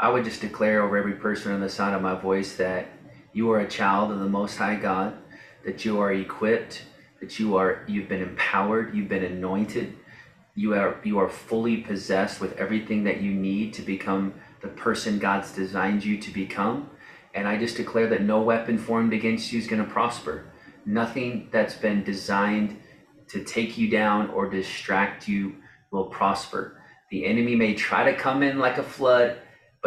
I would just declare over every person on the sound of my voice that you are a child of the Most High God, that you are equipped, that you are you've been empowered, you've been anointed, you are you are fully possessed with everything that you need to become the person God's designed you to become. And I just declare that no weapon formed against you is going to prosper. Nothing that's been designed to take you down or distract you will prosper. The enemy may try to come in like a flood,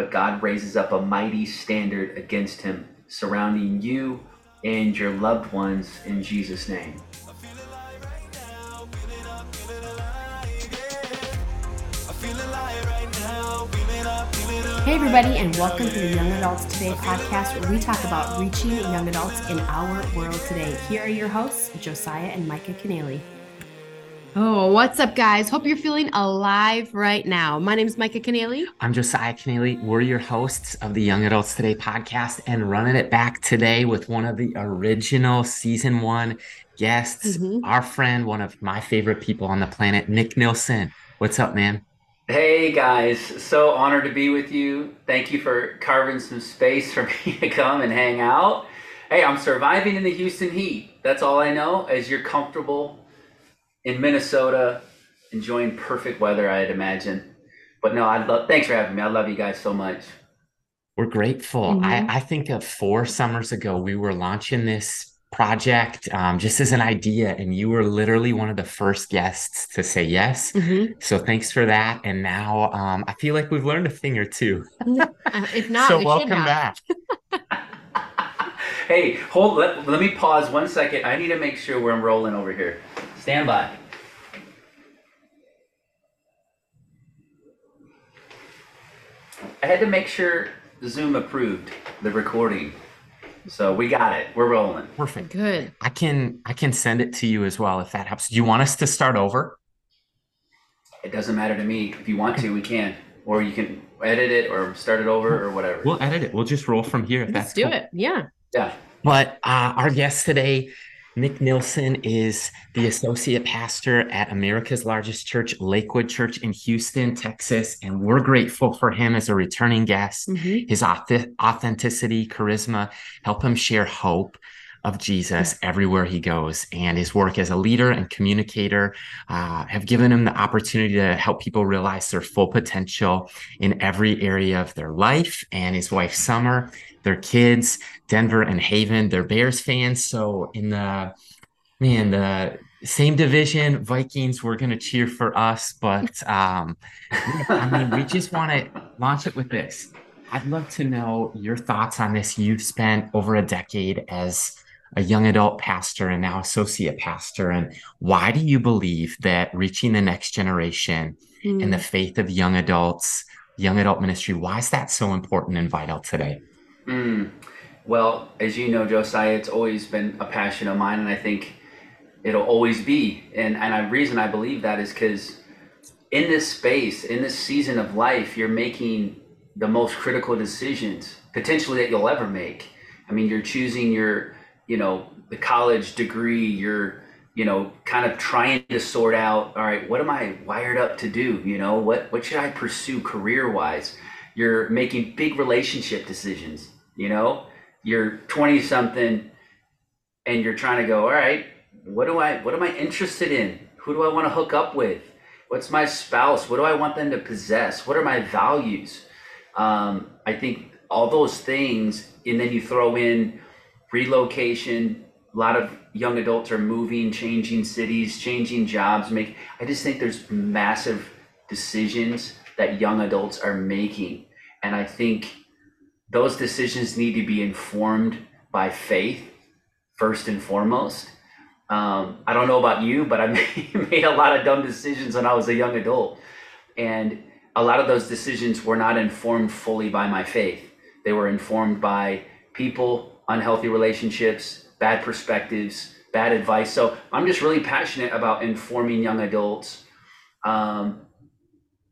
but God raises up a mighty standard against him, surrounding you and your loved ones in Jesus' name. Hey, everybody, and welcome to the Young Adults Today podcast, where we talk about reaching young adults in our world today. Here are your hosts, Josiah and Micah Keneally. Oh, what's up, guys? Hope you're feeling alive right now. My name is Micah Keneally. I'm Josiah Keneally. We're your hosts of the Young Adults Today podcast and running it back today with one of the original season one guests, mm-hmm. our friend, one of my favorite people on the planet, Nick Nilson. What's up, man? Hey guys, so honored to be with you. Thank you for carving some space for me to come and hang out. Hey, I'm surviving in the Houston heat. That's all I know. As you're comfortable in Minnesota, enjoying perfect weather, I'd imagine. But no, I love. Thanks for having me. I love you guys so much. We're grateful. Mm-hmm. I, I think of four summers ago, we were launching this project um, just as an idea and you were literally one of the first guests to say yes mm-hmm. so thanks for that and now um, i feel like we've learned a thing or two uh, if not so welcome back hey hold let, let me pause one second i need to make sure we're rolling over here stand by i had to make sure zoom approved the recording so we got it. We're rolling. Perfect. Good. I can I can send it to you as well if that helps. Do you want us to start over? It doesn't matter to me. If you want to, we can. Or you can edit it or start it over or whatever. We'll edit it. We'll just roll from here. Let's do cool. it. Yeah. Yeah. But uh, our guest today Nick Nilson is the associate pastor at America's largest church, Lakewood Church in Houston, Texas. And we're grateful for him as a returning guest. Mm-hmm. His authenticity, charisma help him share hope of Jesus everywhere he goes. And his work as a leader and communicator uh, have given him the opportunity to help people realize their full potential in every area of their life. And his wife, Summer, their kids, Denver and Haven, they're Bears fans. So in the man, the same division, Vikings, we're gonna cheer for us. But um, I mean, we just want to launch it with this. I'd love to know your thoughts on this. You've spent over a decade as a young adult pastor and now associate pastor. And why do you believe that reaching the next generation mm. in the faith of young adults, young adult ministry, why is that so important and vital today? Mm. Well, as you know, Josiah, it's always been a passion of mine, and I think it'll always be. And and the reason I believe that is because in this space, in this season of life, you're making the most critical decisions potentially that you'll ever make. I mean, you're choosing your, you know, the college degree. You're, you know, kind of trying to sort out. All right, what am I wired up to do? You know, what what should I pursue career wise? You're making big relationship decisions you know? You're 20 something and you're trying to go all right what do i what am i interested in? Who do i want to hook up with? What's my spouse? What do i want them to possess? What are my values? Um, i think all those things and then you throw in relocation a lot of young adults are moving changing cities changing jobs make i just think there's massive decisions that young adults are making and i think those decisions need to be informed by faith first and foremost. Um, I don't know about you, but I made a lot of dumb decisions when I was a young adult. And a lot of those decisions were not informed fully by my faith. They were informed by people, unhealthy relationships, bad perspectives, bad advice. So I'm just really passionate about informing young adults, um,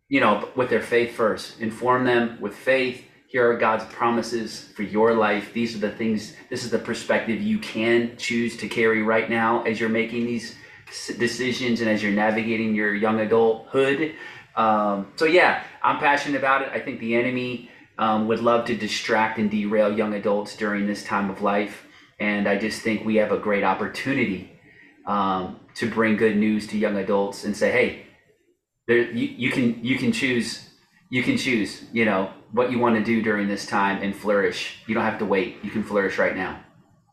you know, with their faith first. Inform them with faith, here are God's promises for your life. These are the things, this is the perspective you can choose to carry right now as you're making these decisions and as you're navigating your young adulthood. Um, so, yeah, I'm passionate about it. I think the enemy um, would love to distract and derail young adults during this time of life. And I just think we have a great opportunity um, to bring good news to young adults and say, hey, there, you, you can you can choose you can choose you know what you want to do during this time and flourish. You don't have to wait. You can flourish right now.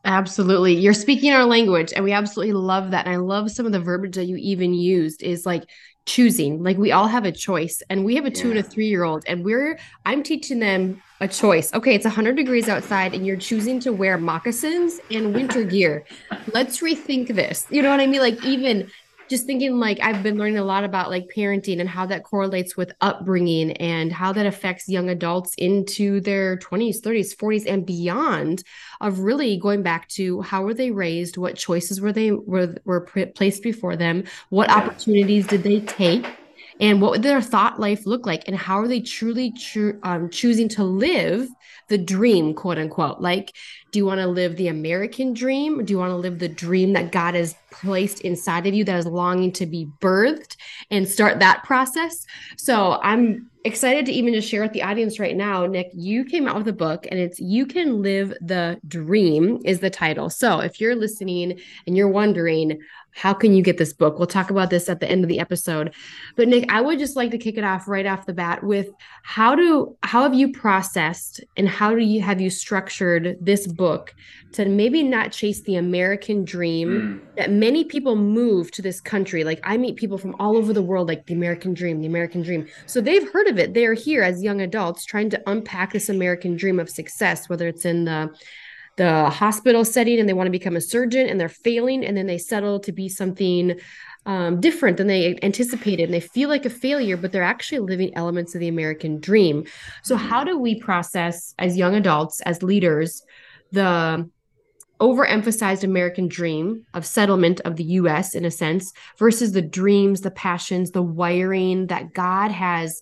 Absolutely. You're speaking our language and we absolutely love that. And I love some of the verbiage that you even used is like choosing. Like we all have a choice and we have a two yeah. and a three year old and we're I'm teaching them a choice. Okay, it's 100 degrees outside and you're choosing to wear moccasins and winter gear. Let's rethink this. You know what I mean? Like even just thinking like I've been learning a lot about like parenting and how that correlates with upbringing and how that affects young adults into their 20s, 30s, 40s and beyond of really going back to how were they raised, what choices were they were were placed before them, what opportunities did they take and what would their thought life look like and how are they truly tr- um, choosing to live the dream quote unquote? Like do you want to live the american dream do you want to live the dream that god has placed inside of you that is longing to be birthed and start that process so i'm excited to even just share with the audience right now nick you came out with a book and it's you can live the dream is the title so if you're listening and you're wondering how can you get this book? We'll talk about this at the end of the episode. But Nick, I would just like to kick it off right off the bat with how do how have you processed and how do you have you structured this book to maybe not chase the American dream mm. that many people move to this country. Like I meet people from all over the world like the American dream, the American dream. So they've heard of it. They're here as young adults trying to unpack this American dream of success, whether it's in the the hospital setting and they want to become a surgeon and they're failing and then they settle to be something um, different than they anticipated and they feel like a failure but they're actually living elements of the american dream so how do we process as young adults as leaders the overemphasized american dream of settlement of the us in a sense versus the dreams the passions the wiring that god has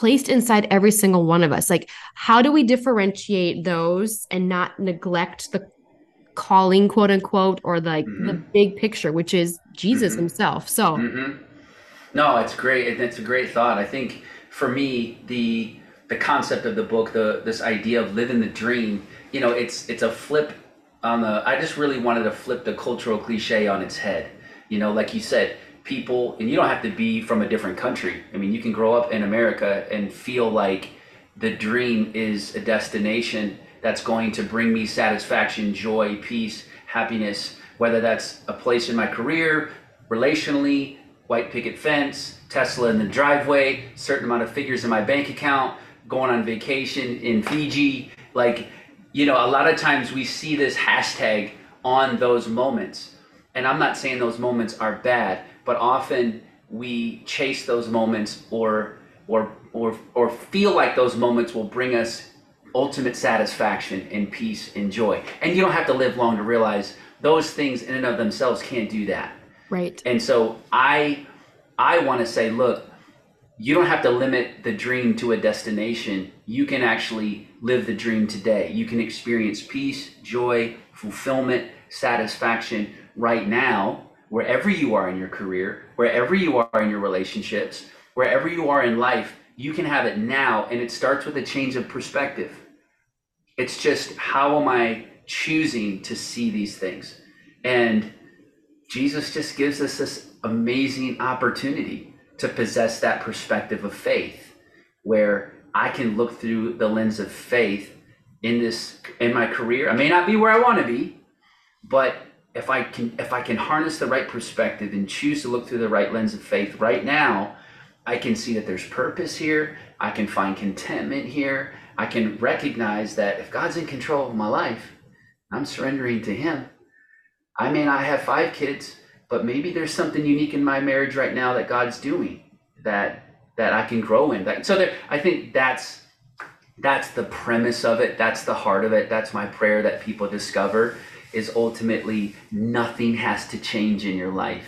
placed inside every single one of us. Like, how do we differentiate those and not neglect the calling, quote unquote, or like mm-hmm. the big picture, which is Jesus mm-hmm. himself? So, mm-hmm. no, it's great. It's a great thought. I think for me, the the concept of the book, the this idea of living the dream, you know, it's it's a flip on the. I just really wanted to flip the cultural cliche on its head. You know, like you said, people, and you don't have to be from a different country. I mean, you can grow up in America and feel like the dream is a destination that's going to bring me satisfaction, joy, peace, happiness, whether that's a place in my career, relationally, white picket fence, Tesla in the driveway, certain amount of figures in my bank account, going on vacation in Fiji. Like, you know, a lot of times we see this hashtag on those moments. And I'm not saying those moments are bad, but often we chase those moments or or or or feel like those moments will bring us ultimate satisfaction and peace and joy. And you don't have to live long to realize those things in and of themselves can't do that. Right. And so I I want to say, look, you don't have to limit the dream to a destination. You can actually live the dream today. You can experience peace, joy, fulfillment, satisfaction right now wherever you are in your career, wherever you are in your relationships, wherever you are in life, you can have it now. And it starts with a change of perspective. It's just how am I choosing to see these things? And Jesus just gives us this amazing opportunity to possess that perspective of faith where I can look through the lens of faith in this in my career. I may not be where I want to be, but if I can if I can harness the right perspective and choose to look through the right lens of faith right now, I can see that there's purpose here. I can find contentment here. I can recognize that if God's in control of my life, I'm surrendering to Him. I may not have five kids, but maybe there's something unique in my marriage right now that God's doing that that I can grow in. So there, I think that's that's the premise of it. That's the heart of it. That's my prayer that people discover is ultimately nothing has to change in your life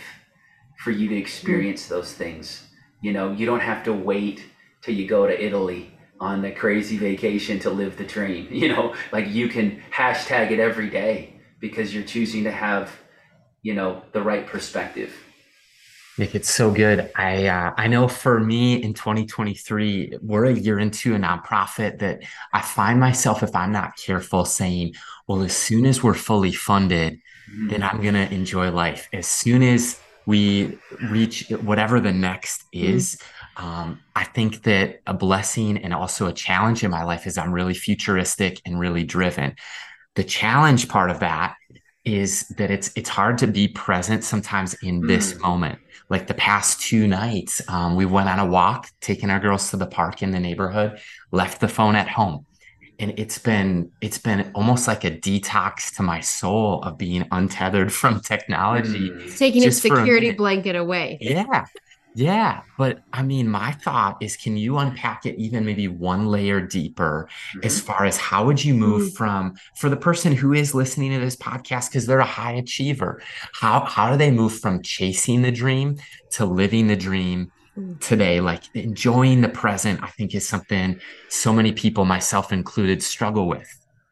for you to experience those things. You know, you don't have to wait till you go to Italy on the crazy vacation to live the dream. You know, like you can hashtag it every day because you're choosing to have, you know, the right perspective. Nick, it's so good. I uh, I know for me in 2023, we're a year into a nonprofit that I find myself, if I'm not careful, saying, well, as soon as we're fully funded, mm-hmm. then I'm gonna enjoy life. As soon as we reach whatever the next mm-hmm. is, mm-hmm. um, I think that a blessing and also a challenge in my life is I'm really futuristic and really driven. The challenge part of that is that it's it's hard to be present sometimes in this mm. moment. Like the past two nights um, we went on a walk taking our girls to the park in the neighborhood left the phone at home. And it's been it's been almost like a detox to my soul of being untethered from technology mm. taking its security blanket away. Yeah yeah, but I mean, my thought is can you unpack it even maybe one layer deeper mm-hmm. as far as how would you move mm-hmm. from for the person who is listening to this podcast because they're a high achiever, how how do they move from chasing the dream to living the dream mm. today? Like enjoying the present, I think is something so many people, myself included, struggle with.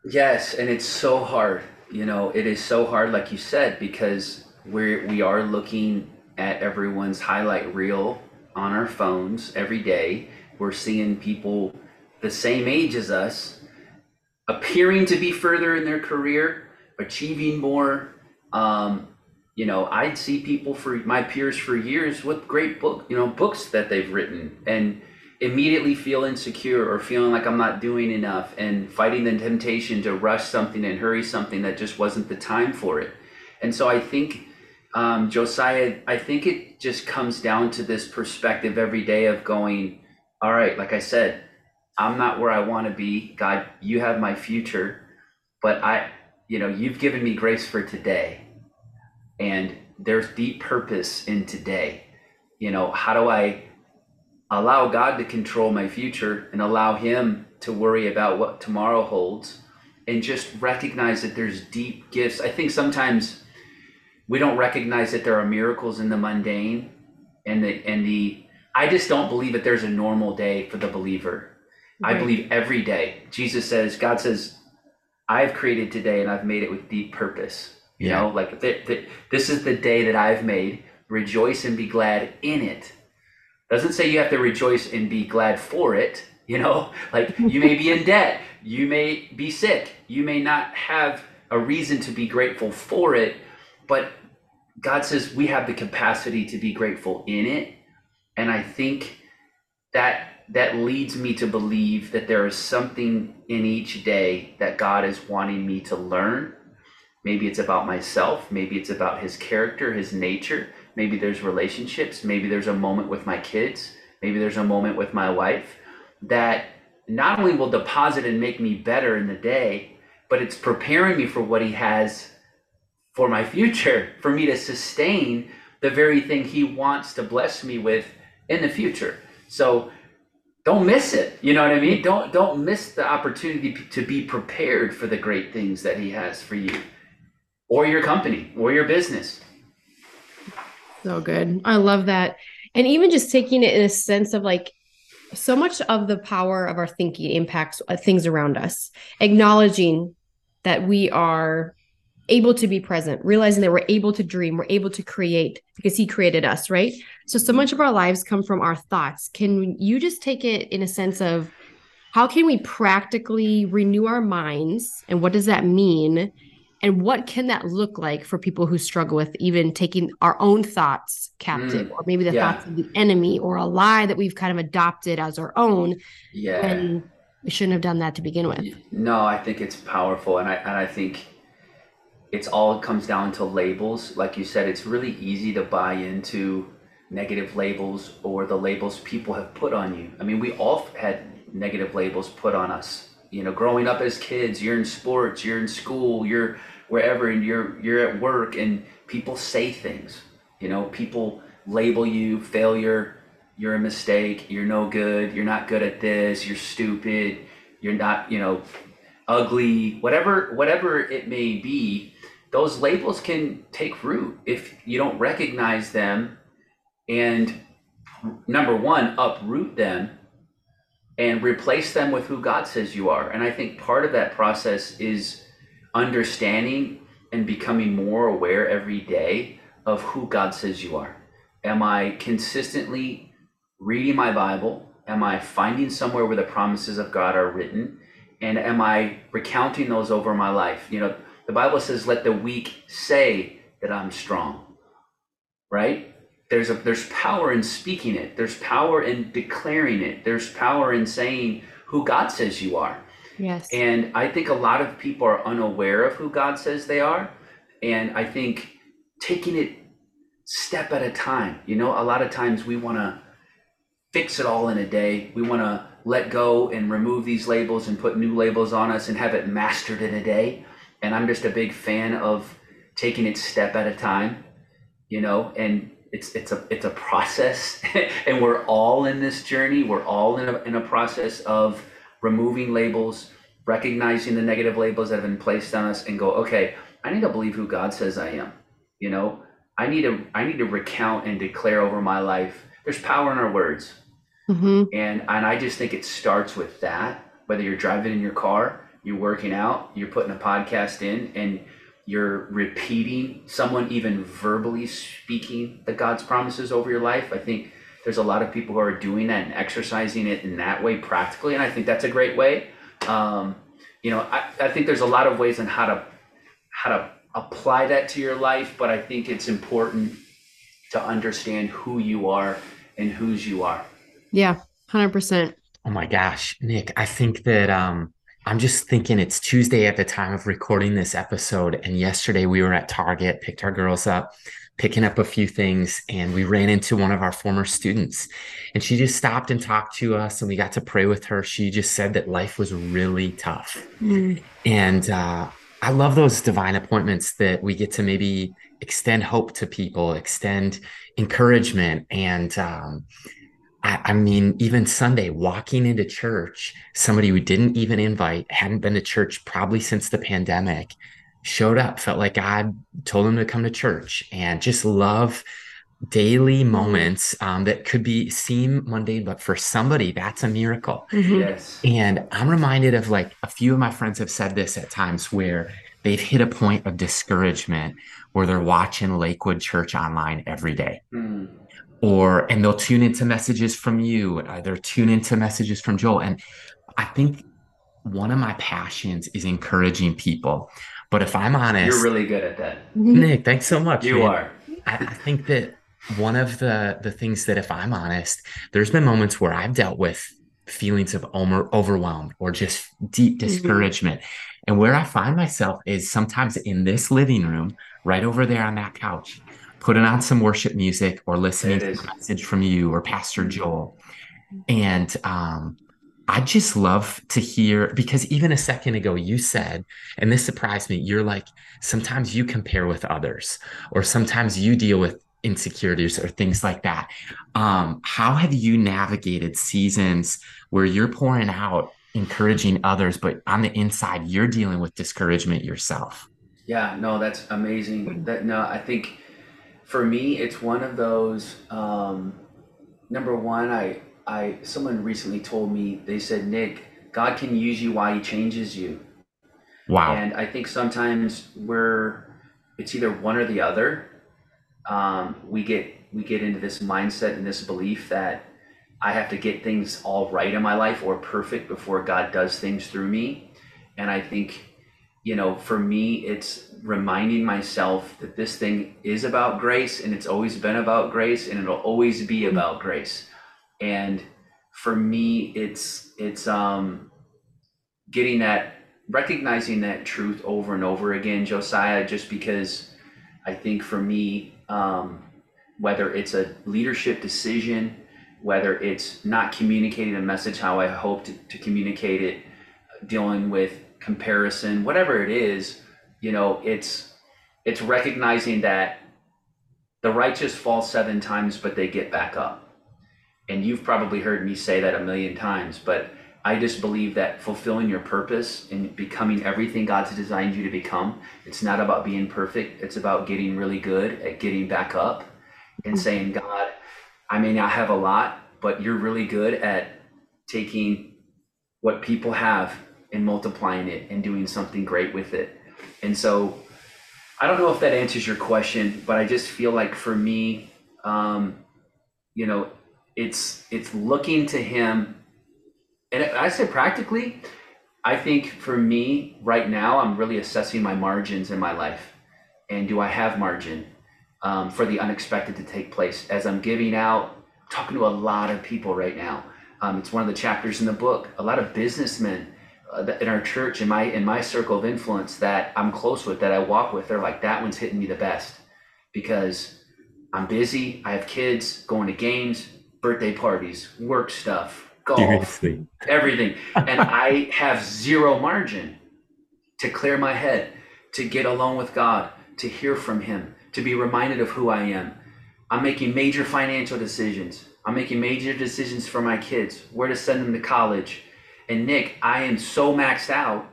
Yes, and it's so hard. You know, it is so hard, like you said, because we're we are looking at everyone's highlight reel on our phones every day. We're seeing people the same age as us appearing to be further in their career, achieving more. Um, you know, I'd see people for my peers for years with great book, you know, books that they've written and immediately feel insecure or feeling like I'm not doing enough and fighting the temptation to rush something and hurry something that just wasn't the time for it. And so I think um, Josiah, I think it just comes down to this perspective every day of going, all right, like I said, I'm not where I want to be. God, you have my future, but I, you know, you've given me grace for today. And there's deep purpose in today. You know, how do I allow God to control my future and allow Him to worry about what tomorrow holds and just recognize that there's deep gifts? I think sometimes we don't recognize that there are miracles in the mundane and the and the I just don't believe that there's a normal day for the believer. Right. I believe every day. Jesus says, God says, I've created today and I've made it with deep purpose. You yeah. know, like th- th- this is the day that I've made. Rejoice and be glad in it. Doesn't say you have to rejoice and be glad for it. You know, like you may be in debt, you may be sick, you may not have a reason to be grateful for it, but God says we have the capacity to be grateful in it. And I think that that leads me to believe that there is something in each day that God is wanting me to learn. Maybe it's about myself, maybe it's about his character, his nature, maybe there's relationships, maybe there's a moment with my kids, maybe there's a moment with my wife that not only will deposit and make me better in the day, but it's preparing me for what he has for my future, for me to sustain the very thing He wants to bless me with in the future. So don't miss it. You know what I mean? Don't don't miss the opportunity to be prepared for the great things that He has for you, or your company, or your business. So good. I love that. And even just taking it in a sense of like so much of the power of our thinking impacts uh, things around us, acknowledging that we are able to be present, realizing that we're able to dream, we're able to create because He created us, right? So, so much of our lives come from our thoughts. Can you just take it in a sense of how can we practically renew our minds and what does that mean? And what can that look like for people who struggle with even taking our own thoughts captive, mm, or maybe the yeah. thoughts of the enemy, or a lie that we've kind of adopted as our own? Yeah. And we shouldn't have done that to begin with. No, I think it's powerful, and I and I think it's all comes down to labels. Like you said, it's really easy to buy into negative labels or the labels people have put on you. I mean, we all had negative labels put on us. You know, growing up as kids, you're in sports, you're in school, you're wherever, and you're you're at work, and people say things. You know, people label you failure. You're a mistake. You're no good. You're not good at this. You're stupid. You're not. You know, ugly. Whatever whatever it may be those labels can take root if you don't recognize them and number one uproot them and replace them with who god says you are and i think part of that process is understanding and becoming more aware every day of who god says you are am I consistently reading my Bible? Am I finding somewhere where the promises of God are written? And am I recounting those over my life? You know, the Bible says, let the weak say that I'm strong, right? There's a there's power in speaking it. There's power in declaring it. There's power in saying who God says you are. Yes. And I think a lot of people are unaware of who God says they are. And I think taking it step at a time, you know, a lot of times we want to fix it all in a day. We want to let go and remove these labels and put new labels on us and have it mastered in a day. And I'm just a big fan of taking it step at a time, you know, and it's it's a it's a process and we're all in this journey. We're all in a, in a process of removing labels, recognizing the negative labels that have been placed on us and go, okay, I need to believe who God says I am. You know, I need to I need to recount and declare over my life. There's power in our words. Mm-hmm. And and I just think it starts with that. Whether you're driving in your car, you're working out, you're putting a podcast in, and you're repeating someone even verbally speaking the God's promises over your life. I think there's a lot of people who are doing that and exercising it in that way practically, and I think that's a great way. Um, you know, I, I think there's a lot of ways on how to how to apply that to your life, but I think it's important to understand who you are and whose you are. Yeah, hundred percent. Oh my gosh, Nick, I think that um I'm just thinking it's Tuesday at the time of recording this episode. And yesterday we were at Target, picked our girls up, picking up a few things, and we ran into one of our former students. And she just stopped and talked to us, and we got to pray with her. She just said that life was really tough. Mm. And uh, I love those divine appointments that we get to maybe extend hope to people, extend encouragement, and um, I, I, mean, even Sunday, walking into church, somebody who didn't even invite, hadn't been to church probably since the pandemic, showed up, felt like God told them to come to church, and just love daily moments um, that could be seem mundane, but for somebody, that's a miracle. Mm-hmm. Yes. And I'm reminded of like a few of my friends have said this at times where they've hit a point of discouragement where they're watching Lakewood Church online every day. Mm. Or, and they'll tune into messages from you, they'll tune into messages from Joel. And I think one of my passions is encouraging people. But if I'm honest, You're really good at that. Mm-hmm. Nick, thanks so much. You man. are. I, I think that one of the the things that if i'm honest there's been moments where i've dealt with feelings of over, overwhelmed or just deep discouragement mm-hmm. and where i find myself is sometimes in this living room right over there on that couch putting on some worship music or listening to a message from you or pastor joel and um I just love to hear because even a second ago you said, and this surprised me, you're like, sometimes you compare with others, or sometimes you deal with insecurities or things like that. Um, how have you navigated seasons where you're pouring out, encouraging others, but on the inside, you're dealing with discouragement yourself? Yeah, no, that's amazing. That no, I think for me, it's one of those. Um, number one, I I someone recently told me they said, Nick, God can use you while He changes you. Wow. And I think sometimes we're it's either one or the other. Um, we get we get into this mindset and this belief that I have to get things all right in my life or perfect before God does things through me. And I think, you know, for me, it's reminding myself that this thing is about grace and it's always been about grace and it'll always be about grace. And for me it's it's um getting that recognizing that truth over and over again josiah just because i think for me um whether it's a leadership decision whether it's not communicating a message how i hope to, to communicate it dealing with comparison whatever it is you know it's it's recognizing that the righteous fall seven times but they get back up and you've probably heard me say that a million times, but I just believe that fulfilling your purpose and becoming everything God's designed you to become, it's not about being perfect. It's about getting really good at getting back up and saying, God, I may not have a lot, but you're really good at taking what people have and multiplying it and doing something great with it. And so I don't know if that answers your question, but I just feel like for me, um, you know, it's it's looking to Him, and I say practically, I think for me right now, I'm really assessing my margins in my life, and do I have margin um, for the unexpected to take place as I'm giving out, talking to a lot of people right now. Um, it's one of the chapters in the book. A lot of businessmen Uh, in our church, in my in my circle of influence that I'm close with, that I walk with, they're like that one's hitting me the best because I'm busy. I have kids, going to games, birthday parties, work stuff, golf, Seriously. everything. and I have zero margin to clear my head, to get alone with God, to hear from Him, to be reminded of who I am. I'm making major financial decisions. I'm making major decisions for my kids, where to send them to college. And Nick, I am so maxed out.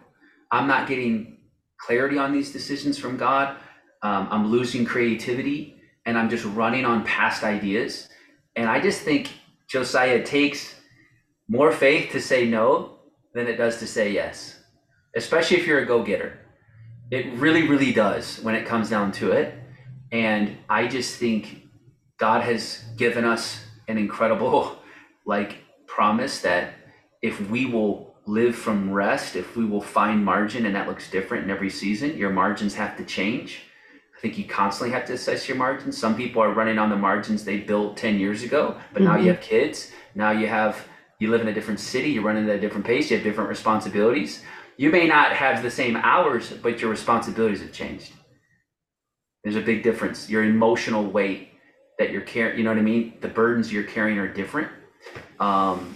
I'm not getting clarity on these decisions from God. Um, I'm losing creativity and I'm just running on past ideas. And I just think Josiah takes more faith to say no than it does to say yes, especially if you're a go getter. It really, really does when it comes down to it. And I just think God has given us an incredible, like, promise that if we will live from rest, if we will find margin, and that looks different in every season, your margins have to change I think you constantly have to assess your margins. Some people are running on the margins they built 10 years ago, but mm-hmm. now you mm-hmm. have kids. Now you have, you live in a different city, you're running at a different pace, you have different responsibilities. You may not have the same hours, but your responsibilities have changed. There's a big difference. Your emotional weight that you're carrying, you know what I mean? The burdens you're carrying are different. Um,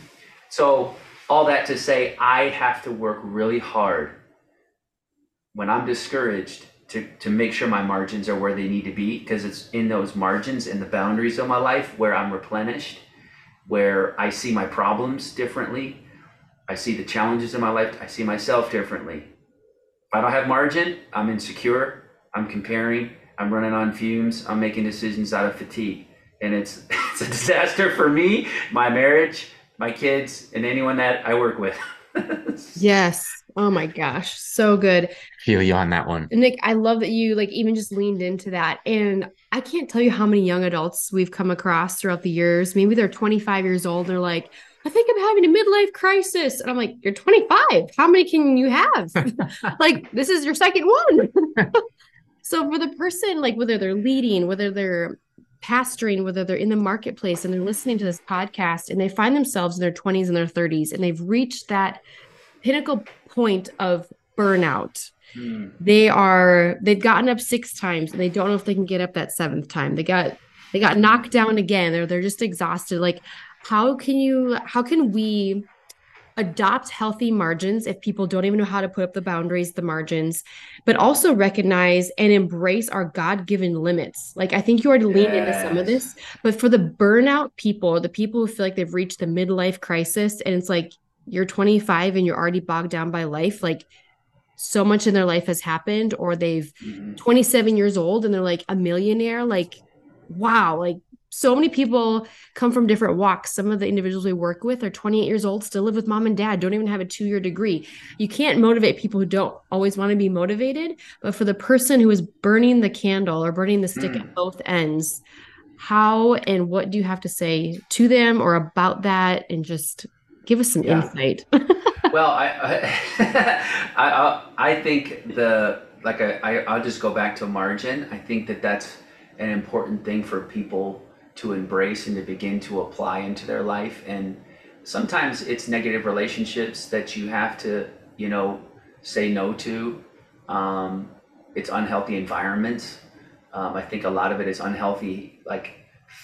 so, all that to say, I have to work really hard when I'm discouraged to, to make sure my margins are where they need to be because it's in those margins and the boundaries of my life where I'm replenished, where I see my problems differently. I see the challenges in my life. I see myself differently. If I don't have margin, I'm insecure. I'm comparing. I'm running on fumes. I'm making decisions out of fatigue. And it's, it's a disaster for me, my marriage, my kids, and anyone that I work with. yes. Oh my gosh, so good. Feel you on that one. Nick, I love that you like even just leaned into that. And I can't tell you how many young adults we've come across throughout the years. Maybe they're 25 years old. They're like, I think I'm having a midlife crisis. And I'm like, you're 25. How many can you have? like, this is your second one. so for the person, like whether they're leading, whether they're pastoring, whether they're in the marketplace and they're listening to this podcast and they find themselves in their 20s and their 30s and they've reached that pinnacle point of burnout. Mm. They are they've gotten up six times and they don't know if they can get up that seventh time. They got they got knocked down again. They're they're just exhausted. Like how can you how can we adopt healthy margins if people don't even know how to put up the boundaries, the margins, but also recognize and embrace our God given limits. Like, I think you already leaned yes. into some of this, but for the burnout people, the people who feel like they've reached the midlife crisis, and it's like you're 25 and you're already bogged down by life, like so much in their life has happened, or they've mm-hmm. 27 years old and they're like a millionaire, like, wow, like so many people come from different walks. Some of the individuals we work with are 28 years old, still live with mom and dad, don't even have a two year degree. You can't motivate people who don't always want to be motivated. But for the person who is burning the candle or burning the stick mm. at both ends, how and what do you have to say to them or about that? And just give us some yeah. insight. well, I, I, I, I think the, like I, I, I'll just go back to margin. I think that that's an important thing for people to embrace and to begin to apply into their life. And sometimes it's negative relationships that you have to, you know, say no to. Um, it's unhealthy environments. Um, I think a lot of it is unhealthy, like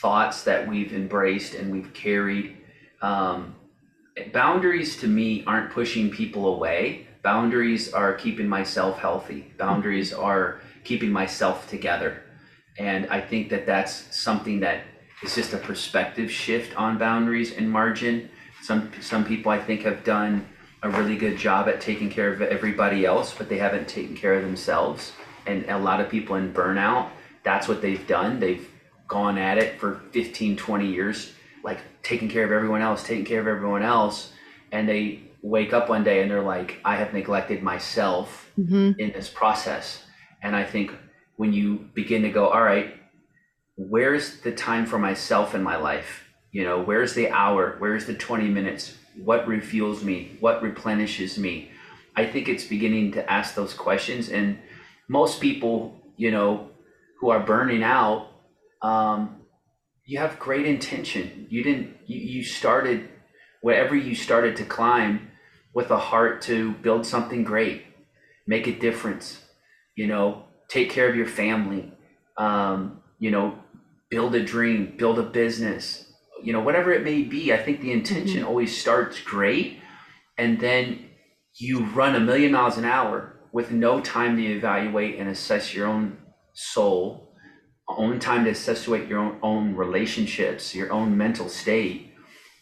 thoughts that we've embraced and we've carried. Um, boundaries to me aren't pushing people away. Boundaries are keeping myself healthy. Boundaries are keeping myself together. And I think that that's something that it's just a perspective shift on boundaries and margin. Some some people I think have done a really good job at taking care of everybody else, but they haven't taken care of themselves. And a lot of people in burnout, that's what they've done. They've gone at it for 15, 20 years, like taking care of everyone else, taking care of everyone else. And they wake up one day and they're like, I have neglected myself mm-hmm. in this process. And I think when you begin to go, all right, where's the time for myself in my life? You know, where's the hour? Where's the 20 minutes? What refuels me? What replenishes me? I think it's beginning to ask those questions. And most people, you know, who are burning out, um, you have great intention. You didn't, you, you started, wherever you started to climb with a heart to build something great, make a difference, you know, take care of your family, um, you know, build a dream, build a business, you know, whatever it may be. I think the intention mm-hmm. always starts great. And then you run a million miles an hour with no time to evaluate and assess your own soul, own time to assess your own, own relationships, your own mental state.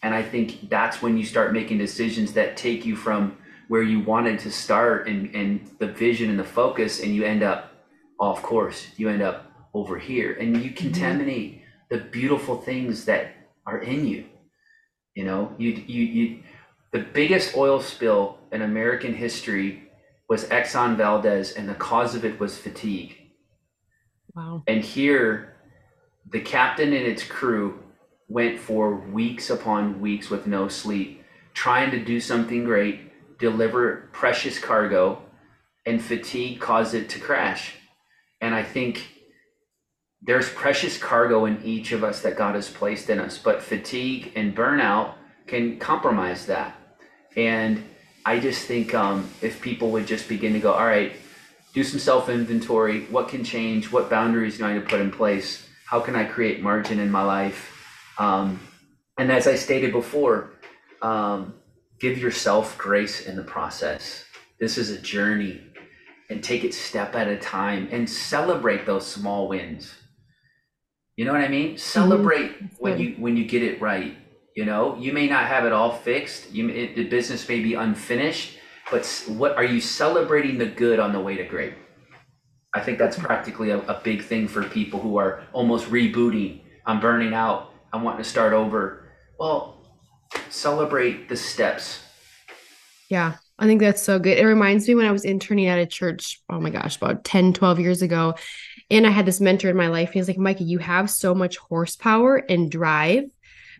And I think that's when you start making decisions that take you from where you wanted to start and, and the vision and the focus, and you end up off course. You end up over here and you mm-hmm. contaminate mm-hmm. the beautiful things that are in you. You know, you, you, you, the biggest oil spill in American history was Exxon Valdez, and the cause of it was fatigue. Wow. And here, the captain and its crew went for weeks upon weeks with no sleep, trying to do something great, deliver precious cargo, and fatigue caused it to crash. And I think there's precious cargo in each of us that God has placed in us, but fatigue and burnout can compromise that. And I just think um, if people would just begin to go, all right, do some self inventory. What can change? What boundaries do I need to put in place? How can I create margin in my life? Um, and as I stated before, um, give yourself grace in the process. This is a journey and take it step at a time and celebrate those small wins. You know what I mean? Celebrate mm-hmm. when you when you get it right. You know, you may not have it all fixed. You it, the business may be unfinished, but what are you celebrating the good on the way to great? I think that's practically a, a big thing for people who are almost rebooting. I'm burning out. I'm wanting to start over. Well, celebrate the steps. Yeah, I think that's so good. It reminds me when I was interning at a church, oh my gosh, about 10, 12 years ago. And I had this mentor in my life. He was like, Micah, you have so much horsepower and drive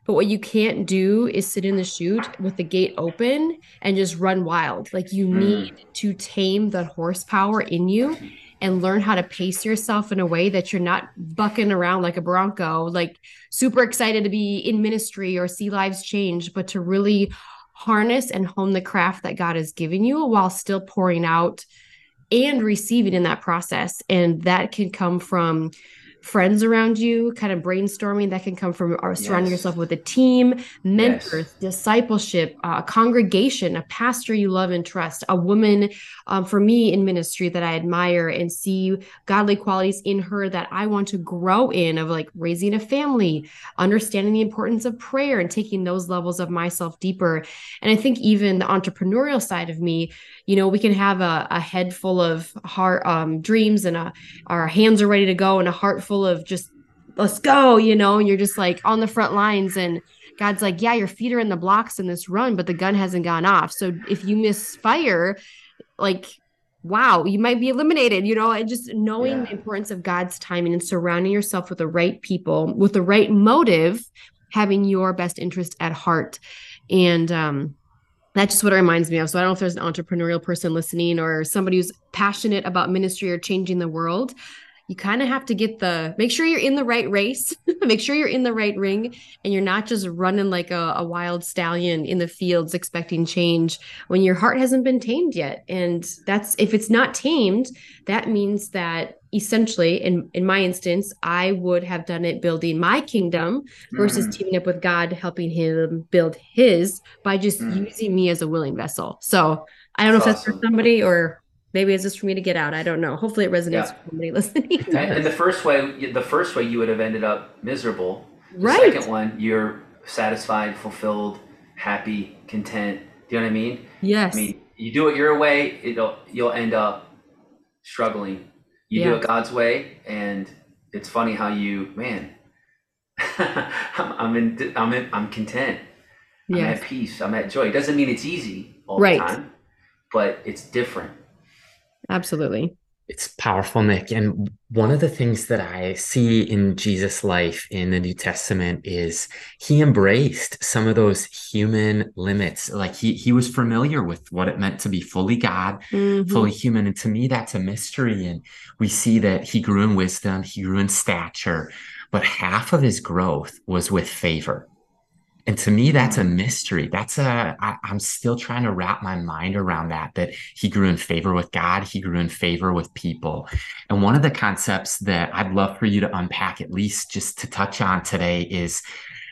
but what you can't do is sit in the chute with the gate open and just run wild. Like you mm. need to tame the horsepower in you and learn how to pace yourself in a way that you're not bucking around like a bronco, like super excited to be in ministry or see lives change, but to really harness and hone the craft that God has given you while still pouring out and receiving in that process. And that can come from friends around you, kind of brainstorming that can come from or surrounding yes. yourself with a team, mentors, yes. discipleship, uh, a congregation, a pastor you love and trust, a woman um, for me in ministry that I admire and see godly qualities in her that I want to grow in, of like raising a family, understanding the importance of prayer and taking those levels of myself deeper. And I think even the entrepreneurial side of me, you know, we can have a, a head full of heart um, dreams and a, our hands are ready to go and a heart full of just let's go, you know, and you're just like on the front lines and God's like, yeah, your feet are in the blocks in this run, but the gun hasn't gone off. So if you miss fire like, wow, you might be eliminated, you know, and just knowing yeah. the importance of God's timing and surrounding yourself with the right people, with the right motive, having your best interest at heart. And um, that's just what it reminds me of. So I don't know if there's an entrepreneurial person listening or somebody who's passionate about ministry or changing the world you kind of have to get the make sure you're in the right race, make sure you're in the right ring, and you're not just running like a, a, wild stallion in the fields expecting change when your heart hasn't been tamed yet. And that's if it's not tamed, that means that essentially in in my instance i would have done it building my kingdom versus mm. teaming up with god helping him build his by just mm. using me as a willing vessel so i don't know if that's awesome. for somebody or maybe it's just for me to get out. I don't know. Hopefully, it resonates yeah. with somebody listening. and, the first way, the first way you would have ended up miserable. The right. second one, you're satisfied, fulfilled, happy, content. Do you know what I mean? Yes. I mean, you do it your way, it'll you'll end up struggling. You yeah. do it God's way, and it's funny how you, man. I'm, I'm in. I'm in. I'm content. I'm at peace. I'm at joy. It doesn't mean it's easy all right. the time, but it's different. Absolutely. It's powerful, Nick. And one of the things that I see in Jesus' life in the New Testament is he embraced some of those human limits. Like he he was familiar with what it meant to be fully God, mm-hmm. fully human. And to me, that's a mystery. And we see that he grew in wisdom, he grew in stature, but half of his growth was with favor. And to me, that's a mystery. That's a, I, I'm still trying to wrap my mind around that, that he grew in favor with God, he grew in favor with people. And one of the concepts that I'd love for you to unpack, at least just to touch on today, is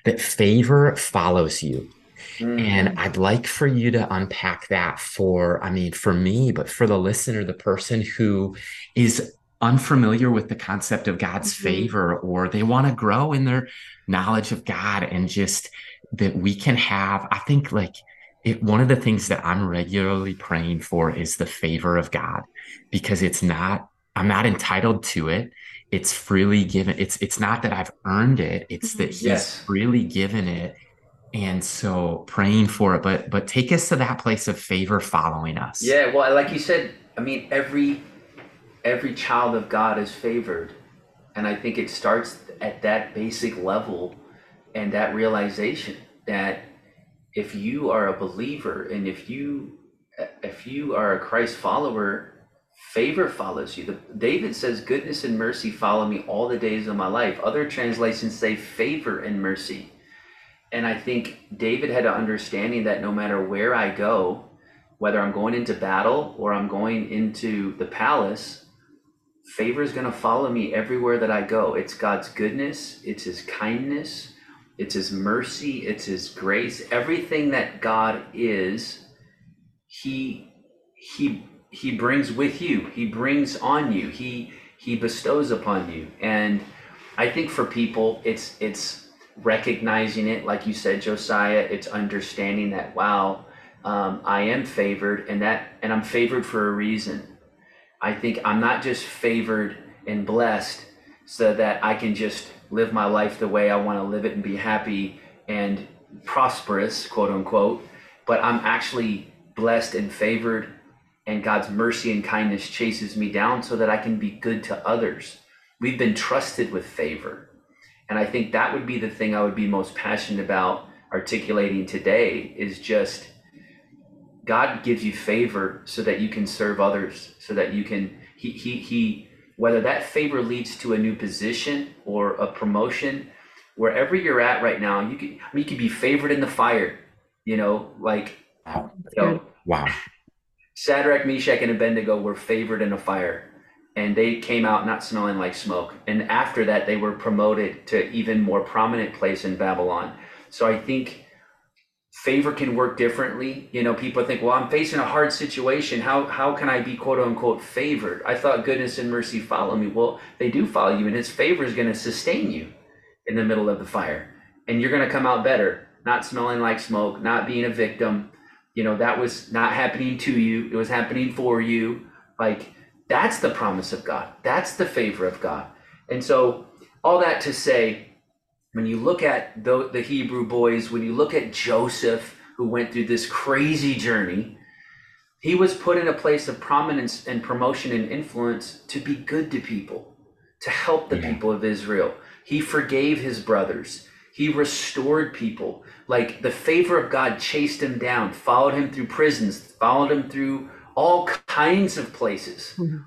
that favor follows you. Mm. And I'd like for you to unpack that for, I mean, for me, but for the listener, the person who is unfamiliar with the concept of God's mm-hmm. favor, or they want to grow in their knowledge of God and just that we can have, I think like it, one of the things that I'm regularly praying for is the favor of God because it's not, I'm not entitled to it. It's freely given. It's, it's not that I've earned it. It's that he's yes. freely given it. And so praying for it, but, but take us to that place of favor following us. Yeah. Well, like you said, I mean, every, every child of God is favored. And I think it starts at that basic level and that realization that if you are a believer and if you if you are a Christ follower, favor follows you. The, David says, "Goodness and mercy follow me all the days of my life." Other translations say favor and mercy. And I think David had an understanding that no matter where I go, whether I'm going into battle or I'm going into the palace, favor is going to follow me everywhere that I go. It's God's goodness, it's his kindness, it's his mercy, it's his grace. Everything that God is, he he he brings with you. He brings on you. He he bestows upon you. And I think for people it's it's recognizing it like you said Josiah, it's understanding that wow, um, I am favored and that and I'm favored for a reason. I think I'm not just favored and blessed so that I can just live my life the way I want to live it and be happy and prosperous, quote unquote. But I'm actually blessed and favored, and God's mercy and kindness chases me down so that I can be good to others. We've been trusted with favor. And I think that would be the thing I would be most passionate about articulating today is just God gives you favor so that you can serve others, so that you can, he, he, he whether that favor leads to a new position or a promotion, wherever you're at right now, you can I mean, you could be favored in the fire, you know, like wow. You know, wow. Shadrach, Meshach, and Abednego were favored in a fire, and they came out not smelling like smoke. And after that, they were promoted to even more prominent place in Babylon. So I think favor can work differently. You know, people think, well, I'm facing a hard situation. How how can I be quote unquote favored? I thought goodness and mercy follow me. Well, they do follow you, and his favor is going to sustain you in the middle of the fire. And you're going to come out better, not smelling like smoke, not being a victim. You know, that was not happening to you, it was happening for you. Like that's the promise of God. That's the favor of God. And so all that to say when you look at the, the Hebrew boys, when you look at Joseph, who went through this crazy journey, he was put in a place of prominence and promotion and influence to be good to people, to help the yeah. people of Israel. He forgave his brothers. He restored people. Like the favor of God chased him down, followed him through prisons, followed him through all kinds of places. Mm-hmm.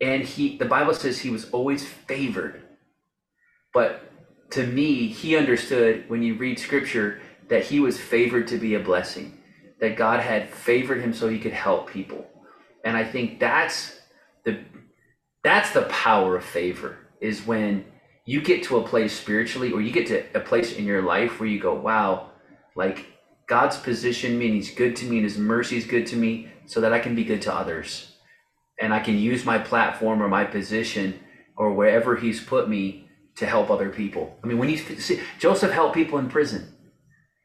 And he the Bible says he was always favored. But to me, he understood when you read scripture that he was favored to be a blessing, that God had favored him so he could help people. And I think that's the that's the power of favor is when you get to a place spiritually or you get to a place in your life where you go, wow, like God's positioned me and he's good to me and his mercy is good to me so that I can be good to others. And I can use my platform or my position or wherever he's put me to help other people. I mean, when he Joseph helped people in prison,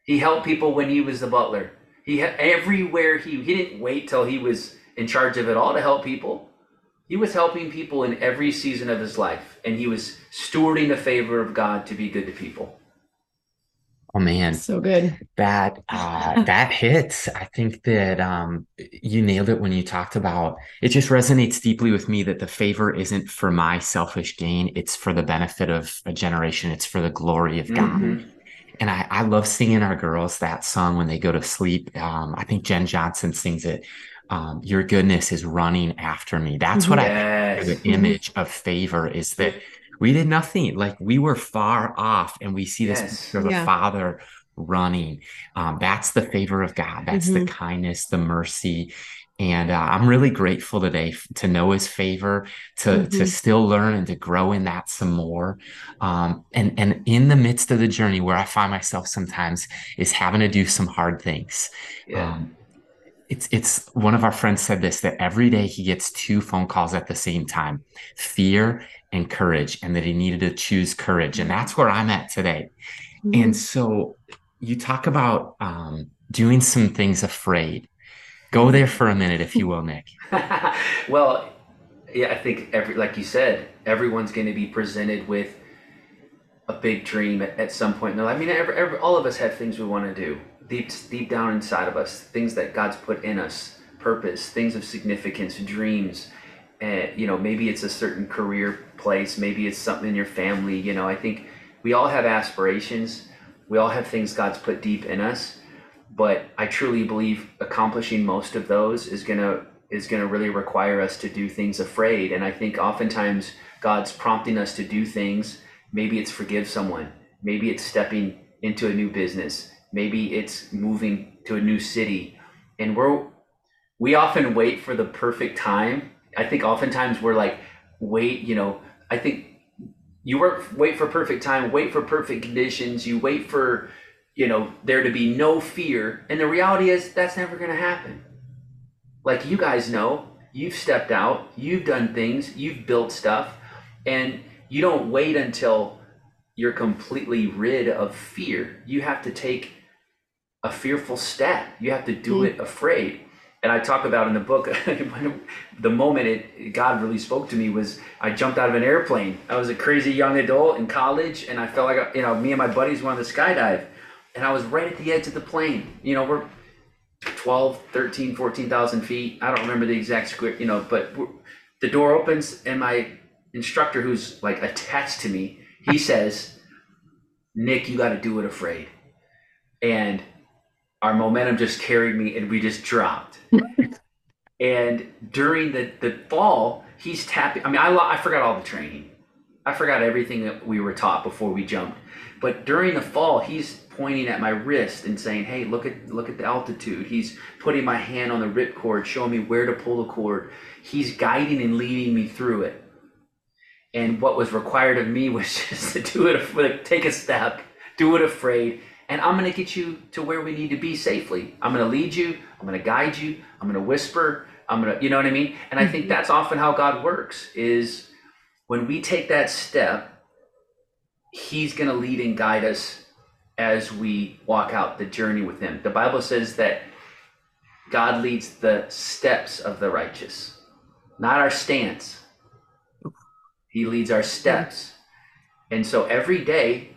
he helped people when he was the butler. He everywhere he he didn't wait till he was in charge of it all to help people. He was helping people in every season of his life, and he was stewarding the favor of God to be good to people. Oh man, so good. That uh, that hits. I think that um, you nailed it when you talked about it. Just resonates deeply with me that the favor isn't for my selfish gain; it's for the benefit of a generation. It's for the glory of God. Mm-hmm. And I, I love singing our girls that song when they go to sleep. Um, I think Jenn Johnson sings it. Um, Your goodness is running after me. That's what yes. I the image of favor is that we did nothing. Like we were far off, and we see this yes. picture of yeah. a father running. Um, that's the favor of God. That's mm-hmm. the kindness, the mercy. And uh, I'm really grateful today to know His favor, to mm-hmm. to still learn and to grow in that some more. Um, and and in the midst of the journey, where I find myself sometimes is having to do some hard things. Yeah. Um, it's it's one of our friends said this that every day he gets two phone calls at the same time, fear and courage and that he needed to choose courage. And that's where i'm at today. Mm-hmm. and so you talk about um, doing some things afraid. Go there for a minute if you will nick. Well yeah i think every like you said everyone's going to be presented with a big dream at, at some point in their i mean every, every, all of us have things we want to do. Deep deep down inside of us things that god's put in us purpose things of significance dreams. And you know maybe it's a certain career place. Maybe it's something in your family you know. I think we all have aspirations. We all have things god's put deep in us. But i truly believe accomplishing most of those is to is to really require us to do things afraid. And i think oftentimes god's prompting us to do things. Maybe it's forgive someone. Maybe it's stepping into a new business. Maybe it's moving to a new city. And we're we often wait for the perfect time. I think oftentimes we're like, wait, you know, I think you work, wait for perfect time, wait for perfect conditions, you wait for, you know, there to be no fear. And the reality is that's never going to happen. Like you guys know, you've stepped out, you've done things, you've built stuff, and you don't wait until you're completely rid of fear. You have to take a fearful step. You have to do mm. it afraid and I talk about in the book the moment it God really spoke to me was I jumped out of an airplane. I was a crazy young adult in college, and I felt like I, you know me and my buddies wanted to skydive, and I was right at the edge of the plane. You know we're 12, 13, 14,000 feet. I don't remember the exact square, you know, but the door opens and my instructor, who's like attached to me, he says, "Nick, you got to do it afraid," and our momentum just carried me and we just dropped. and during the, the fall, he's tapping. I mean, I, I forgot all the training. I forgot everything that we were taught before we jumped. But during the fall, he's pointing at my wrist and saying, "Hey, look at look at the altitude." He's putting my hand on the rip cord, showing me where to pull the cord. He's guiding and leading me through it. And what was required of me was just to do it, take a step, do it afraid, and I'm going to get you to where we need to be safely. I'm going to lead you. I'm going to guide you. I'm going to whisper. I'm going to, you know what I mean? And I think mm-hmm. that's often how God works is when we take that step, he's going to lead and guide us as we walk out the journey with him. The Bible says that God leads the steps of the righteous, not our stance. He leads our steps. And so every day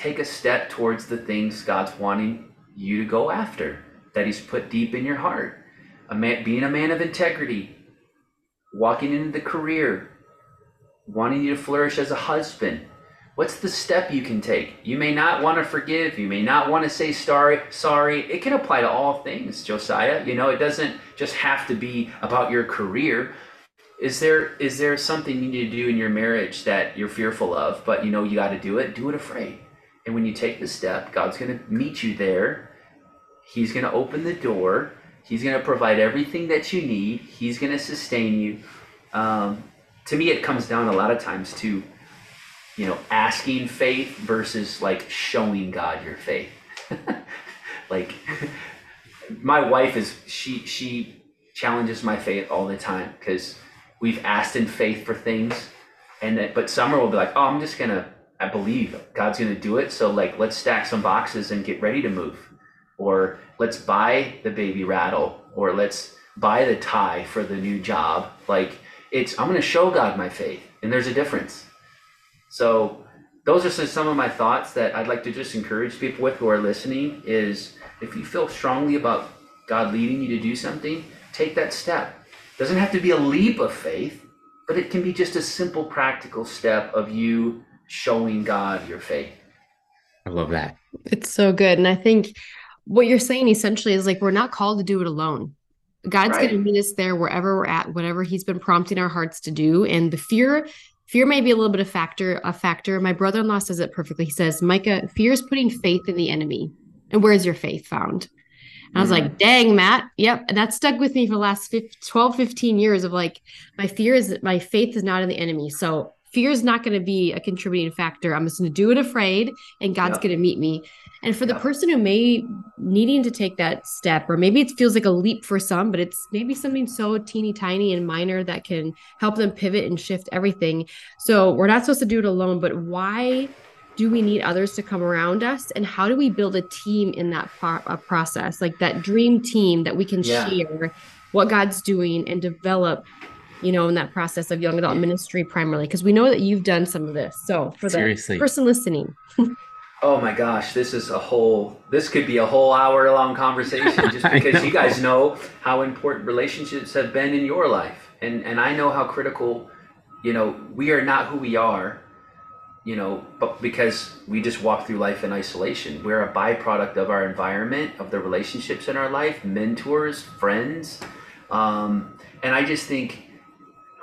take a step towards the things God's wanting you to go after, that He's put deep in your heart. A man, being a man of integrity, walking into the career, wanting you to flourish as a husband. What's the step you can take? You may not want to forgive. You may not want to say sorry. Sorry. It can apply to all things, Josiah. You know, it doesn't just have to be about your career. Is there is there something you need to do in your marriage that you're fearful of, but you know you got to do it? Do it afraid. And when you take the step, God's going to meet you there. He's going to open the door. He's going to provide everything that you need. He's going to sustain you. Um, to me, it comes down a lot of times to, you know, asking faith versus like showing God your faith. like, my wife is she she challenges my faith all the time because we've asked in faith for things, and that but Summer will be like, oh, I'm just gonna I believe God's going to do it. So like, let's stack some boxes and get ready to move, or let's buy the baby rattle, or let's buy the tie for the new job. Like, it's I'm going to show God my faith, and there's a difference. So those are some of my thoughts that I'd like to just encourage people with who are listening is if you feel strongly about God leading you to do something, take that step. It Doesn't have to be a leap of faith, but it can be just a simple practical step of you showing God your faith. I love that. It's so good. And I think what you're saying essentially is like we're not called to do it alone. God's right. going to meet us there wherever we're at, whatever He's been prompting our hearts to do. And the fear, fear may be a little bit of factor, a factor. My brother-in-law says it perfectly. He says, Micah, fear is putting faith in the enemy. And where's your faith found? And I was like, mm. dang, Matt. Yep. And that stuck with me for the last 15, 12, 15 years of like, my fear is that my faith is not in the enemy. So fear is not going to be a contributing factor. I'm just going to do it afraid and God's going to meet me. And for the person who may needing to take that step, or maybe it feels like a leap for some, but it's maybe something so teeny tiny and minor that can help them pivot and shift everything. So we're not supposed to do it alone, but why do we need others to come around us? And how do we build a team in that pro- process, like that dream team that we can yeah. share what God's doing and develop you know, in that process of young adult ministry primarily? Because we know that you've done some of this. So for the Seriously. person listening. Oh my gosh, this is a whole this could be a whole hour long conversation just because you guys know how important relationships have been in your life. And and I know how critical, you know, we are not who we are, you know, but because we just walk through life in isolation. We're a byproduct of our environment, of the relationships in our life, mentors, friends. Um, and I just think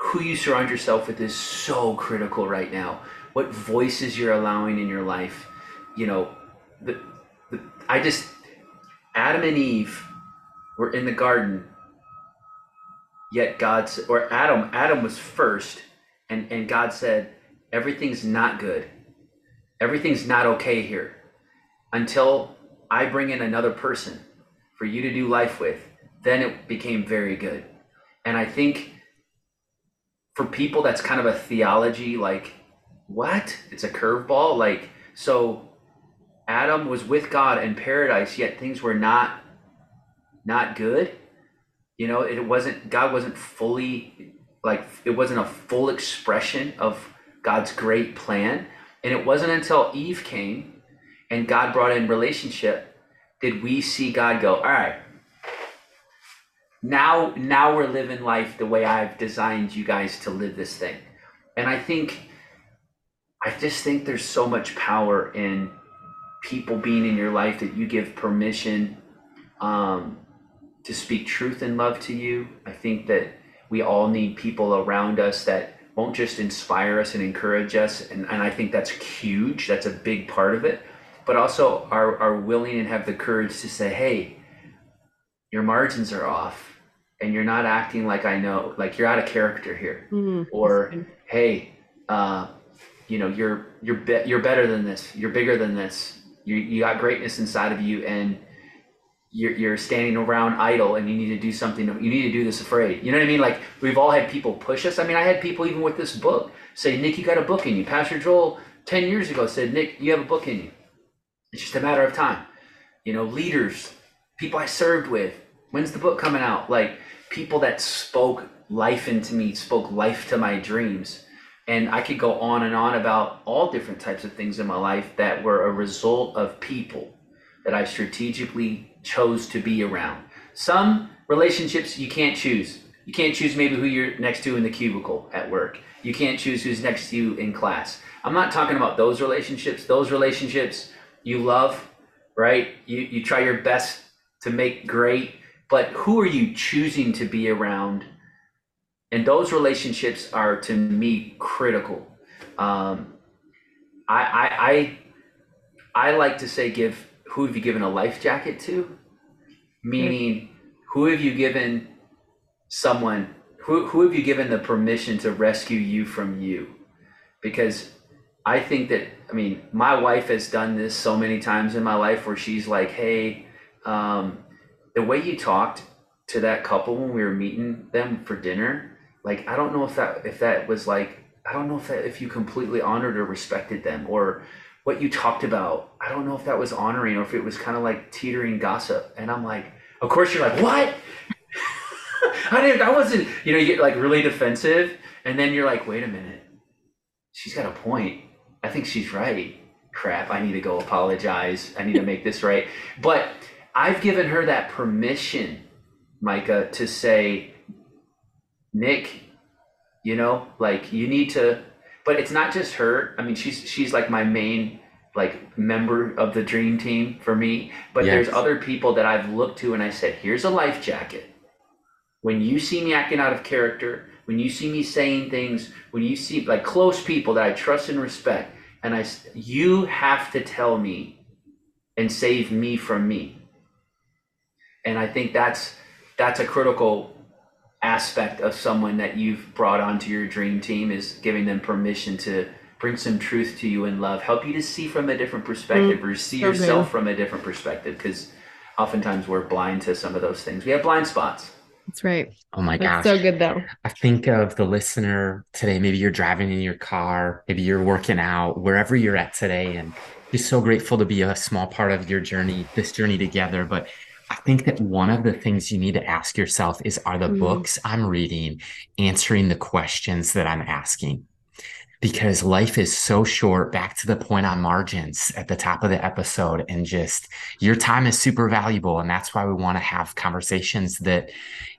who you surround yourself with is so critical right now. What voices you're allowing in your life you know, the, the, I just, Adam and Eve were in the garden, yet God, or Adam, Adam was first, and, and God said, everything's not good. Everything's not okay here until I bring in another person for you to do life with. Then it became very good. And I think for people, that's kind of a theology like, what? It's a curveball? Like, so Adam was with God in paradise, yet things were not not good. You know, it wasn't God wasn't fully like it wasn't a full expression of God's great plan. And it wasn't until Eve came and God brought in relationship did we see God go, all right, now now we're living life the way I've designed you guys to live this thing. And I think I just think there's so much power in people being in your life that you give permission um, to speak truth and love to you. I think that we all need people around us that won't just inspire us and encourage us. And, and I think that's huge. That's a big part of it. But also are, are willing and have the courage to say, hey, your margins are off and you're not acting like I know, like you're out of character here. Mm-hmm. Or, hey, uh, you know, you're, you're, be- you're better than this. You're bigger than this. You you got greatness inside of you and you're, you're standing around idle and you need to do something you need to do this afraid. You know what i mean? Like we've all had people push us. I mean i had people even with this book say nick you got a book in you. Pastor joel 10 years ago said nick you have a book in you. It's just a matter of time. You know leaders people i served with when's the book coming out? Like people that spoke life into me spoke life to my dreams and I could go on and on about all different types of things in my life that were a result of people that I strategically chose to be around. Some relationships you can't choose. You can't choose maybe who you're next to in the cubicle at work. You can't choose who's next to you in class. I'm not talking about those relationships. Those relationships you love, right? You you try your best to make great, but who are you choosing to be around? And those relationships are to me critical. Um, I, I, I I like to say give who have you given a life jacket to, meaning who have you given someone who who have you given the permission to rescue you from you, because I think that I mean my wife has done this so many times in my life where she's like, hey, um, the way you talked to that couple when we were meeting them for dinner like I don't know if that if that was like I don't know if that if you completely honored or respected them or what you talked about. I don't know if that was honoring or if it was kind of like teetering gossip. And I'm like, of course you're like, what? I didn't I wasn't, you know, you get like really defensive and then you're like, wait a minute. She's got a point. I think she's right. Crap, I need to go apologize. I need to make this right. But I've given her that permission, Micah, to say, Nick, you know, like you need to but it's not just her. I mean, she's she's like my main like member of the dream team for me. But yes. there's other people that I've looked to and I said, here's a life jacket. When you see me acting out of character, when you see me saying things, when you see like close people that I trust and respect, and I, you have to tell me and save me from me. And I think that's that's a critical aspect of someone that you've brought onto your dream team is giving them permission to bring some truth to you in love, help you to see from a different perspective mm, or see so yourself from a different perspective because oftentimes we're blind to some of those things. We have blind spots. That's right. Oh my god. That's gosh. So good though. I think of the listener today. Maybe you're driving in your car, maybe you're working out, wherever you're at today. And just so grateful to be a small part of your journey, this journey together. But I think that one of the things you need to ask yourself is are the mm-hmm. books I'm reading answering the questions that I'm asking? Because life is so short, back to the point on margins at the top of the episode, and just your time is super valuable. And that's why we want to have conversations that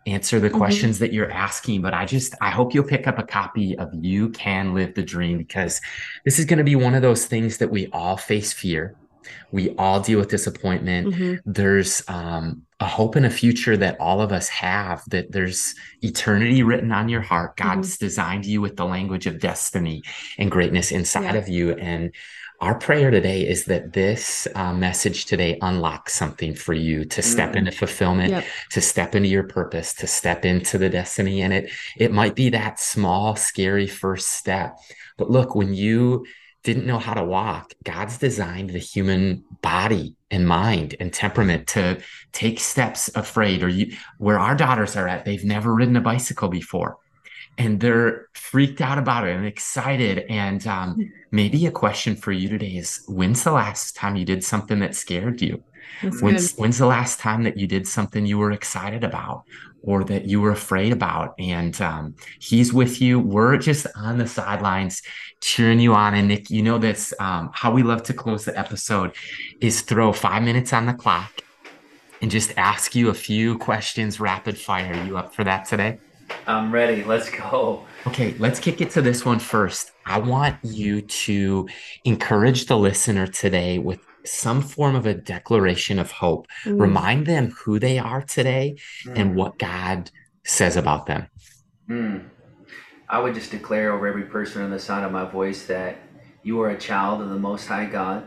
answer the mm-hmm. questions that you're asking. But I just, I hope you'll pick up a copy of You Can Live the Dream because this is going to be one of those things that we all face fear we all deal with disappointment. Mm-hmm. There's um, a hope and a future that all of us have, that there's eternity written on your heart. God's mm-hmm. designed you with the language of destiny and greatness inside yeah. of you. And our prayer today is that this uh, message today unlocks something for you to step mm. into fulfillment, yep. to step into your purpose, to step into the destiny. And it it might be that small, scary first step. But look, when you didn't know how to walk, God's designed the human body and mind and temperament to take steps afraid. Or you, where our daughters are at, they've never ridden a bicycle before. And they're freaked out about it and excited. And um, maybe a question for you today is when's the last time you did something that scared you? when's, when's the last time that you did something you were excited about or that you were afraid about? And um, he's with you. We're just on the sidelines cheering you on. And Nick, you know this, um, how we love to close the episode is throw five minutes on the clock and just ask you a few questions rapid fire. Are you up for that today? I'm ready. Let's go. Okay, let's kick it to this one first. I want you to encourage the listener today with some form of a declaration of hope. Mm. Remind them who they are today mm. and what God says about them. Mm. I would just declare over every person on the sound of my voice that you are a child of the Most High God,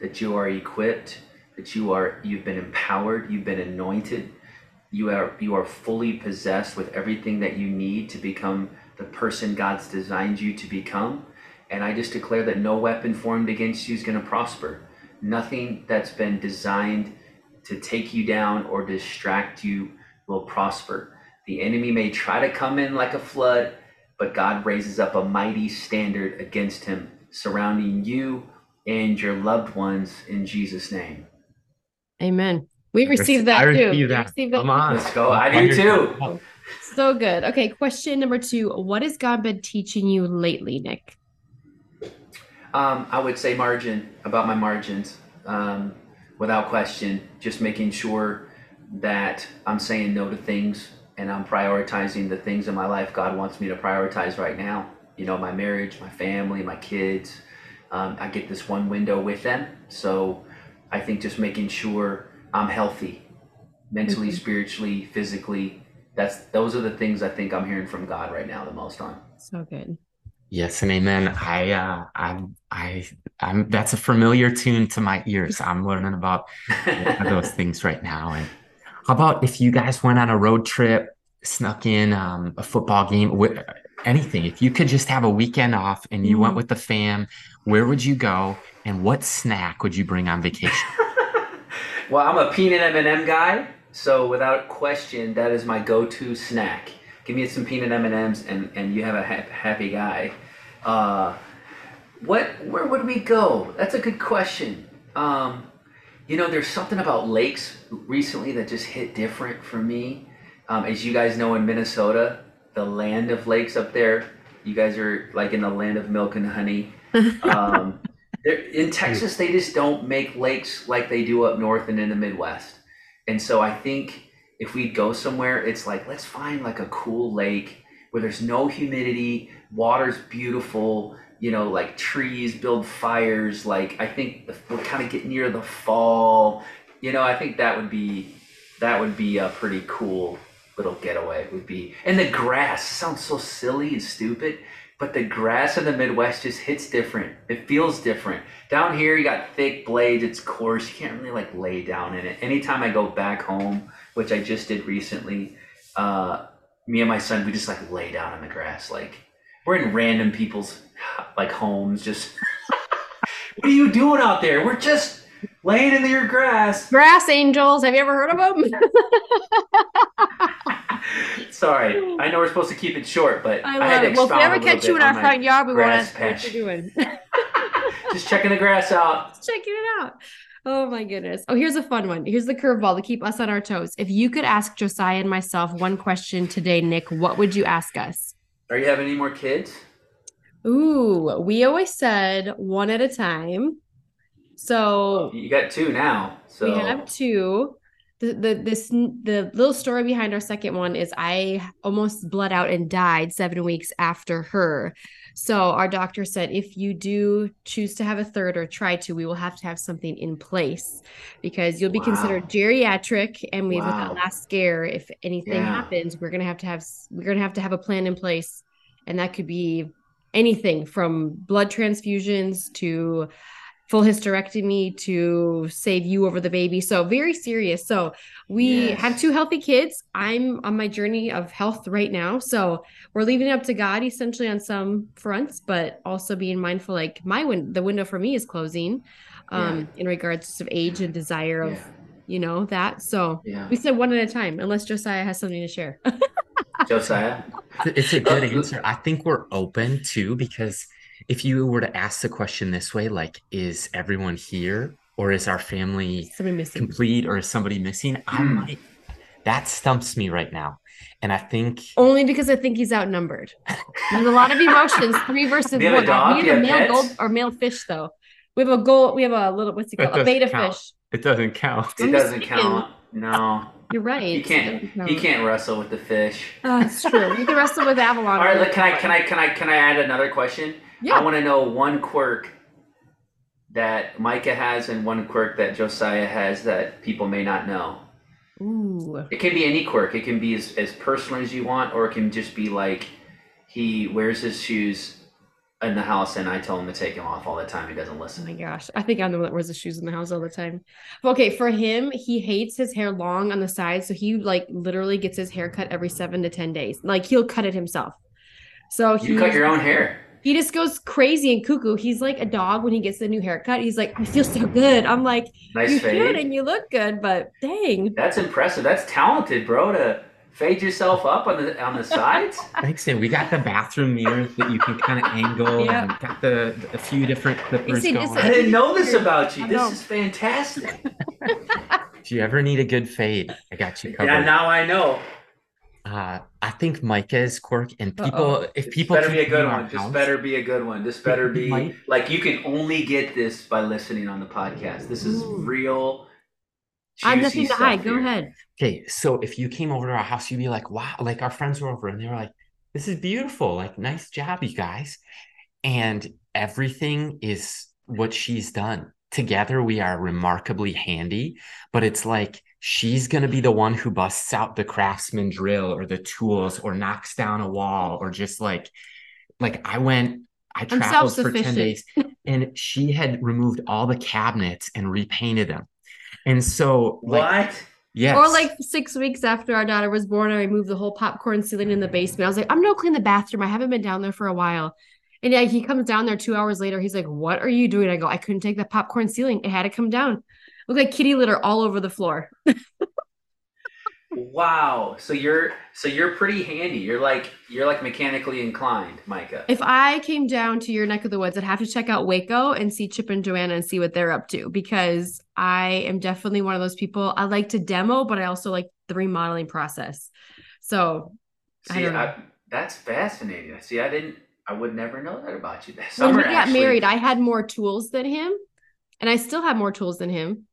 that you are equipped, that you are you've been empowered, you've been anointed, you are you are fully possessed with everything that you need to become the person God's designed you to become. And I just declare that no weapon formed against you is going to prosper nothing that's been designed to take you down or distract you will prosper. The enemy may try to come in like a flood, but God raises up a mighty standard against him, surrounding you and your loved ones in Jesus' name. Amen. We received that I too. Receive that. Received that. Come on. Let's go. I do too. So good. Okay, question number two. What has God been teaching you lately, Nick? Um, I would say margin about my margins, um, without question. Just making sure that I'm saying no to things and I'm prioritizing the things in my life God wants me to prioritize right now. You know, my marriage, my family, my kids. Um, I get this one window with them, so I think just making sure I'm healthy, mentally, mm-hmm. spiritually, physically. That's those are the things I think I'm hearing from God right now the most on. So good. Yes and amen. I uh I I I'm that's a familiar tune to my ears. I'm learning about those things right now. And how about if you guys went on a road trip, snuck in um, a football game, anything? If you could just have a weekend off and you mm. went with the fam, where would you go? And what snack would you bring on vacation? well, I'm a peanut M&M guy, so without question, that is my go-to snack. Give me some peanut M&Ms, and and you have a ha- happy guy. Uh, what? Where would we go? That's a good question. Um, you know, there's something about lakes recently that just hit different for me. Um, as you guys know, in Minnesota, the land of lakes up there, you guys are like in the land of milk and honey. Um, in Texas, hmm. they just don't make lakes like they do up north and in the Midwest. And so I think if we go somewhere, it's like let's find like a cool lake where there's no humidity, water's beautiful, you know, like trees build fires. Like I think we're kind of getting near the fall. You know, I think that would be that would be a pretty cool little getaway. Would be and the grass sounds so silly and stupid, but the grass in the Midwest just hits different. It feels different. Down here, you got thick blades. It's coarse. You can't really like lay down in it. Anytime I go back home, which I just did recently, uh, me and my son we just like lay down in the grass. Like we're in random people's like homes. Just what are you doing out there? We're just laying in your grass. Grass angels. Have you ever heard of them? Sorry, I know we're supposed to keep it short, but I, I had to it. Well, if we ever catch you in our front yard, we won't ask what you're doing. Just checking the grass out. Just checking it out. Oh my goodness. Oh, here's a fun one. Here's the curveball to keep us on our toes. If you could ask Josiah and myself one question today, Nick, what would you ask us? Are you having any more kids? Ooh, we always said one at a time. So you got two now. So we have two the, the this the little story behind our second one is I almost bled out and died seven weeks after her. So our doctor said if you do choose to have a third or try to, we will have to have something in place because you'll be wow. considered geriatric. And we wow. with that last scare, if anything yeah. happens, we're gonna have to have we're gonna have to have a plan in place, and that could be anything from blood transfusions to full hysterectomy to save you over the baby. So very serious. So we yes. have two healthy kids. I'm on my journey of health right now. So we're leaving it up to God essentially on some fronts, but also being mindful like my win- the window for me is closing um yeah. in regards to age and desire of yeah. you know that. So yeah. we said one at a time unless Josiah has something to share. Josiah. It's a good answer. I think we're open too because if you were to ask the question this way, like, is everyone here or is our family complete or is somebody missing? I hmm. might. That stumps me right now. And I think only because I think he's outnumbered. There's a lot of emotions. Three versus one. We have a male pets? gold or male fish though. We have a gold. We have a little. What's it called? A betta count. fish. It doesn't count. It doesn't count. No. You're right. He can't. He can't wrestle with the fish. Oh, that's true. You can wrestle with Avalon. All right. Can I? Can I? Can I? Can I add another question? Yeah. I want to know one quirk that Micah has and one quirk that Josiah has that people may not know. Ooh. It can be any quirk. It can be as, as personal as you want, or it can just be like he wears his shoes in the house and I tell him to take them off all the time. He doesn't oh listen. Oh my gosh. I think I'm the one that wears the shoes in the house all the time. Okay, for him, he hates his hair long on the sides. So he like literally gets his hair cut every seven to 10 days. Like he'll cut it himself. So you cut your own hair he just goes crazy and cuckoo. He's like a dog when he gets a new haircut. He's like, I feel so good. I'm like, nice you fade. should and you look good, but dang. That's impressive. That's talented, bro, to fade yourself up on the on the sides. Thanks, man. We got the bathroom mirrors that you can kind of angle. Yeah. And got the a few different clippers see, going. I didn't know this about you. This is fantastic. if you ever need a good fade, I got you covered. Yeah, now I know. Uh, I think Micah's quirk and people, Uh-oh. if people better be a good one. This better be a good one. This better be Might. like you can only get this by listening on the podcast. This is Ooh. real. I'm nothing to hide. Go ahead. Okay, so if you came over to our house, you'd be like, "Wow!" Like our friends were over, and they were like, "This is beautiful. Like, nice job, you guys." And everything is what she's done. Together, we are remarkably handy, but it's like she's going to be the one who busts out the craftsman drill or the tools or knocks down a wall or just like like I went I traveled for 10 days and she had removed all the cabinets and repainted them. And so like, what? Yes. Or like six weeks after our daughter was born, I removed the whole popcorn ceiling in the basement. I was like, I'm gonna clean the bathroom. I haven't been down there for a while. And yeah, he comes down there two hours later. He's like, What are you doing? I go, I couldn't take the popcorn ceiling. It had to come down. Look like kitty litter all over the floor. wow. So you're so you're pretty handy. You're like you're like mechanically inclined, Micah. If I came down to your neck of the woods, I'd have to check out Waco and see Chip and Joanna and see what they're up to because I am definitely one of those people. I like to demo, but I also like the remodeling process. So see, I I, that's fascinating. See, I didn't I would never know that about you. when we got actually- married, I had more tools than him, and I still have more tools than him.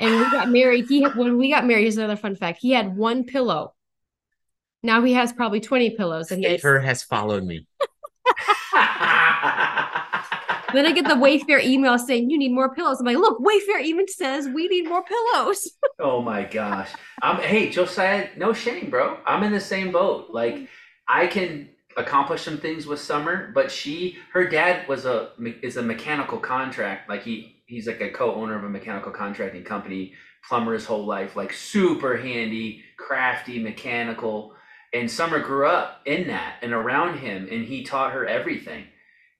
And we got married, he when we got married, here's another fun fact: he had one pillow. Now he has probably twenty pillows, and he has, Favor has followed me. then I get the Wayfair email saying you need more pillows. I'm like, look, Wayfair even says we need more pillows. oh my gosh. I'm hey Josiah, no shame, bro. I'm in the same boat. Like I can accomplish some things with Summer, but she her dad was a is a mechanical contract. Like he he's like a co-owner of a mechanical contracting company, plumber his whole life, like super handy, crafty, mechanical. And Summer grew up in that and around him and he taught her everything.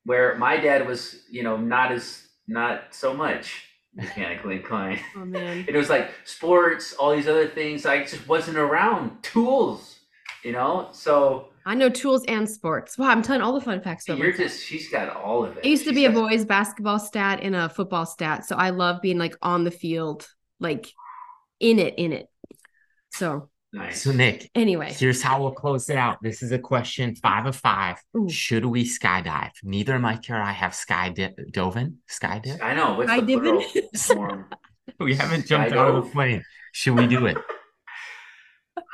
Where my dad was, you know, not as not so much mechanically inclined. Oh man, It was like sports, all these other things. I just wasn't around tools, you know. So I know tools and sports. Wow, I'm telling all the fun facts. about you're myself. just she's got all of it. I used to She's be a boys basketball stat and a football stat, so I love being like on the field, like in it, in it. So Nice. So, Nick, anyway, here's how we'll close it out. This is a question five of five. Ooh. Should we skydive? Neither Mike or I have skydiven. Skydive? I know. What's the Skydiving? We haven't jumped out of the Skydive. plane. Should we do it?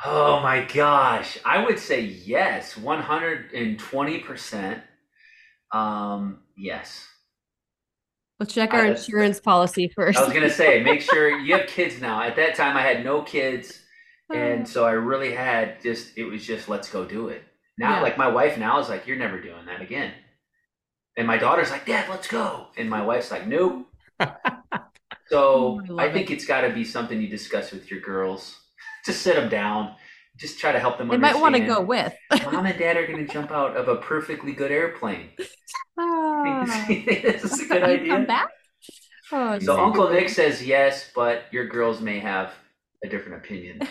Oh my gosh. I would say yes, 120%. Um, yes. let's check I- our insurance policy first. I was gonna say, make sure you have kids now. At that time, I had no kids, and so I really had just it was just let's go do it. Now, Yeah. like my wife now is like, you're never doing that again, and my daughter's like, Dad, let's go, and my wife's like, Nope. Oh, So I I think it's got to be something you discuss with your girls. Just sit them down. Just try to help them. Understand. They might want to go with. Mom and Dad are going to jump out of a perfectly good airplane. Ah. this is a good idea. Come back. Oh, So geez. Uncle Nick says yes, but your girls may have a different opinion.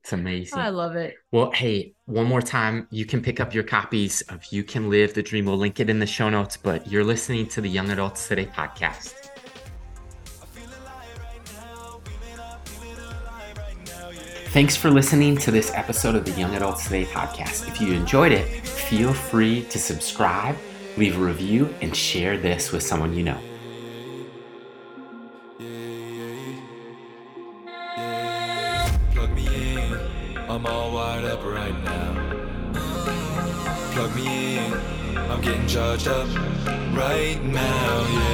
It's amazing. I love it. Well, hey, one more time, you can pick up your copies of You Can Live the Dream. We'll link it in the show notes, but you're listening to the Young Adults Today podcast. Thanks for listening to this episode of the Young Adults Today podcast. If you enjoyed it, feel free to subscribe, leave a review, and share this with someone you know. Plug me in, I'm all wired up right now. Plug me in, I'm getting charged up right now, yeah.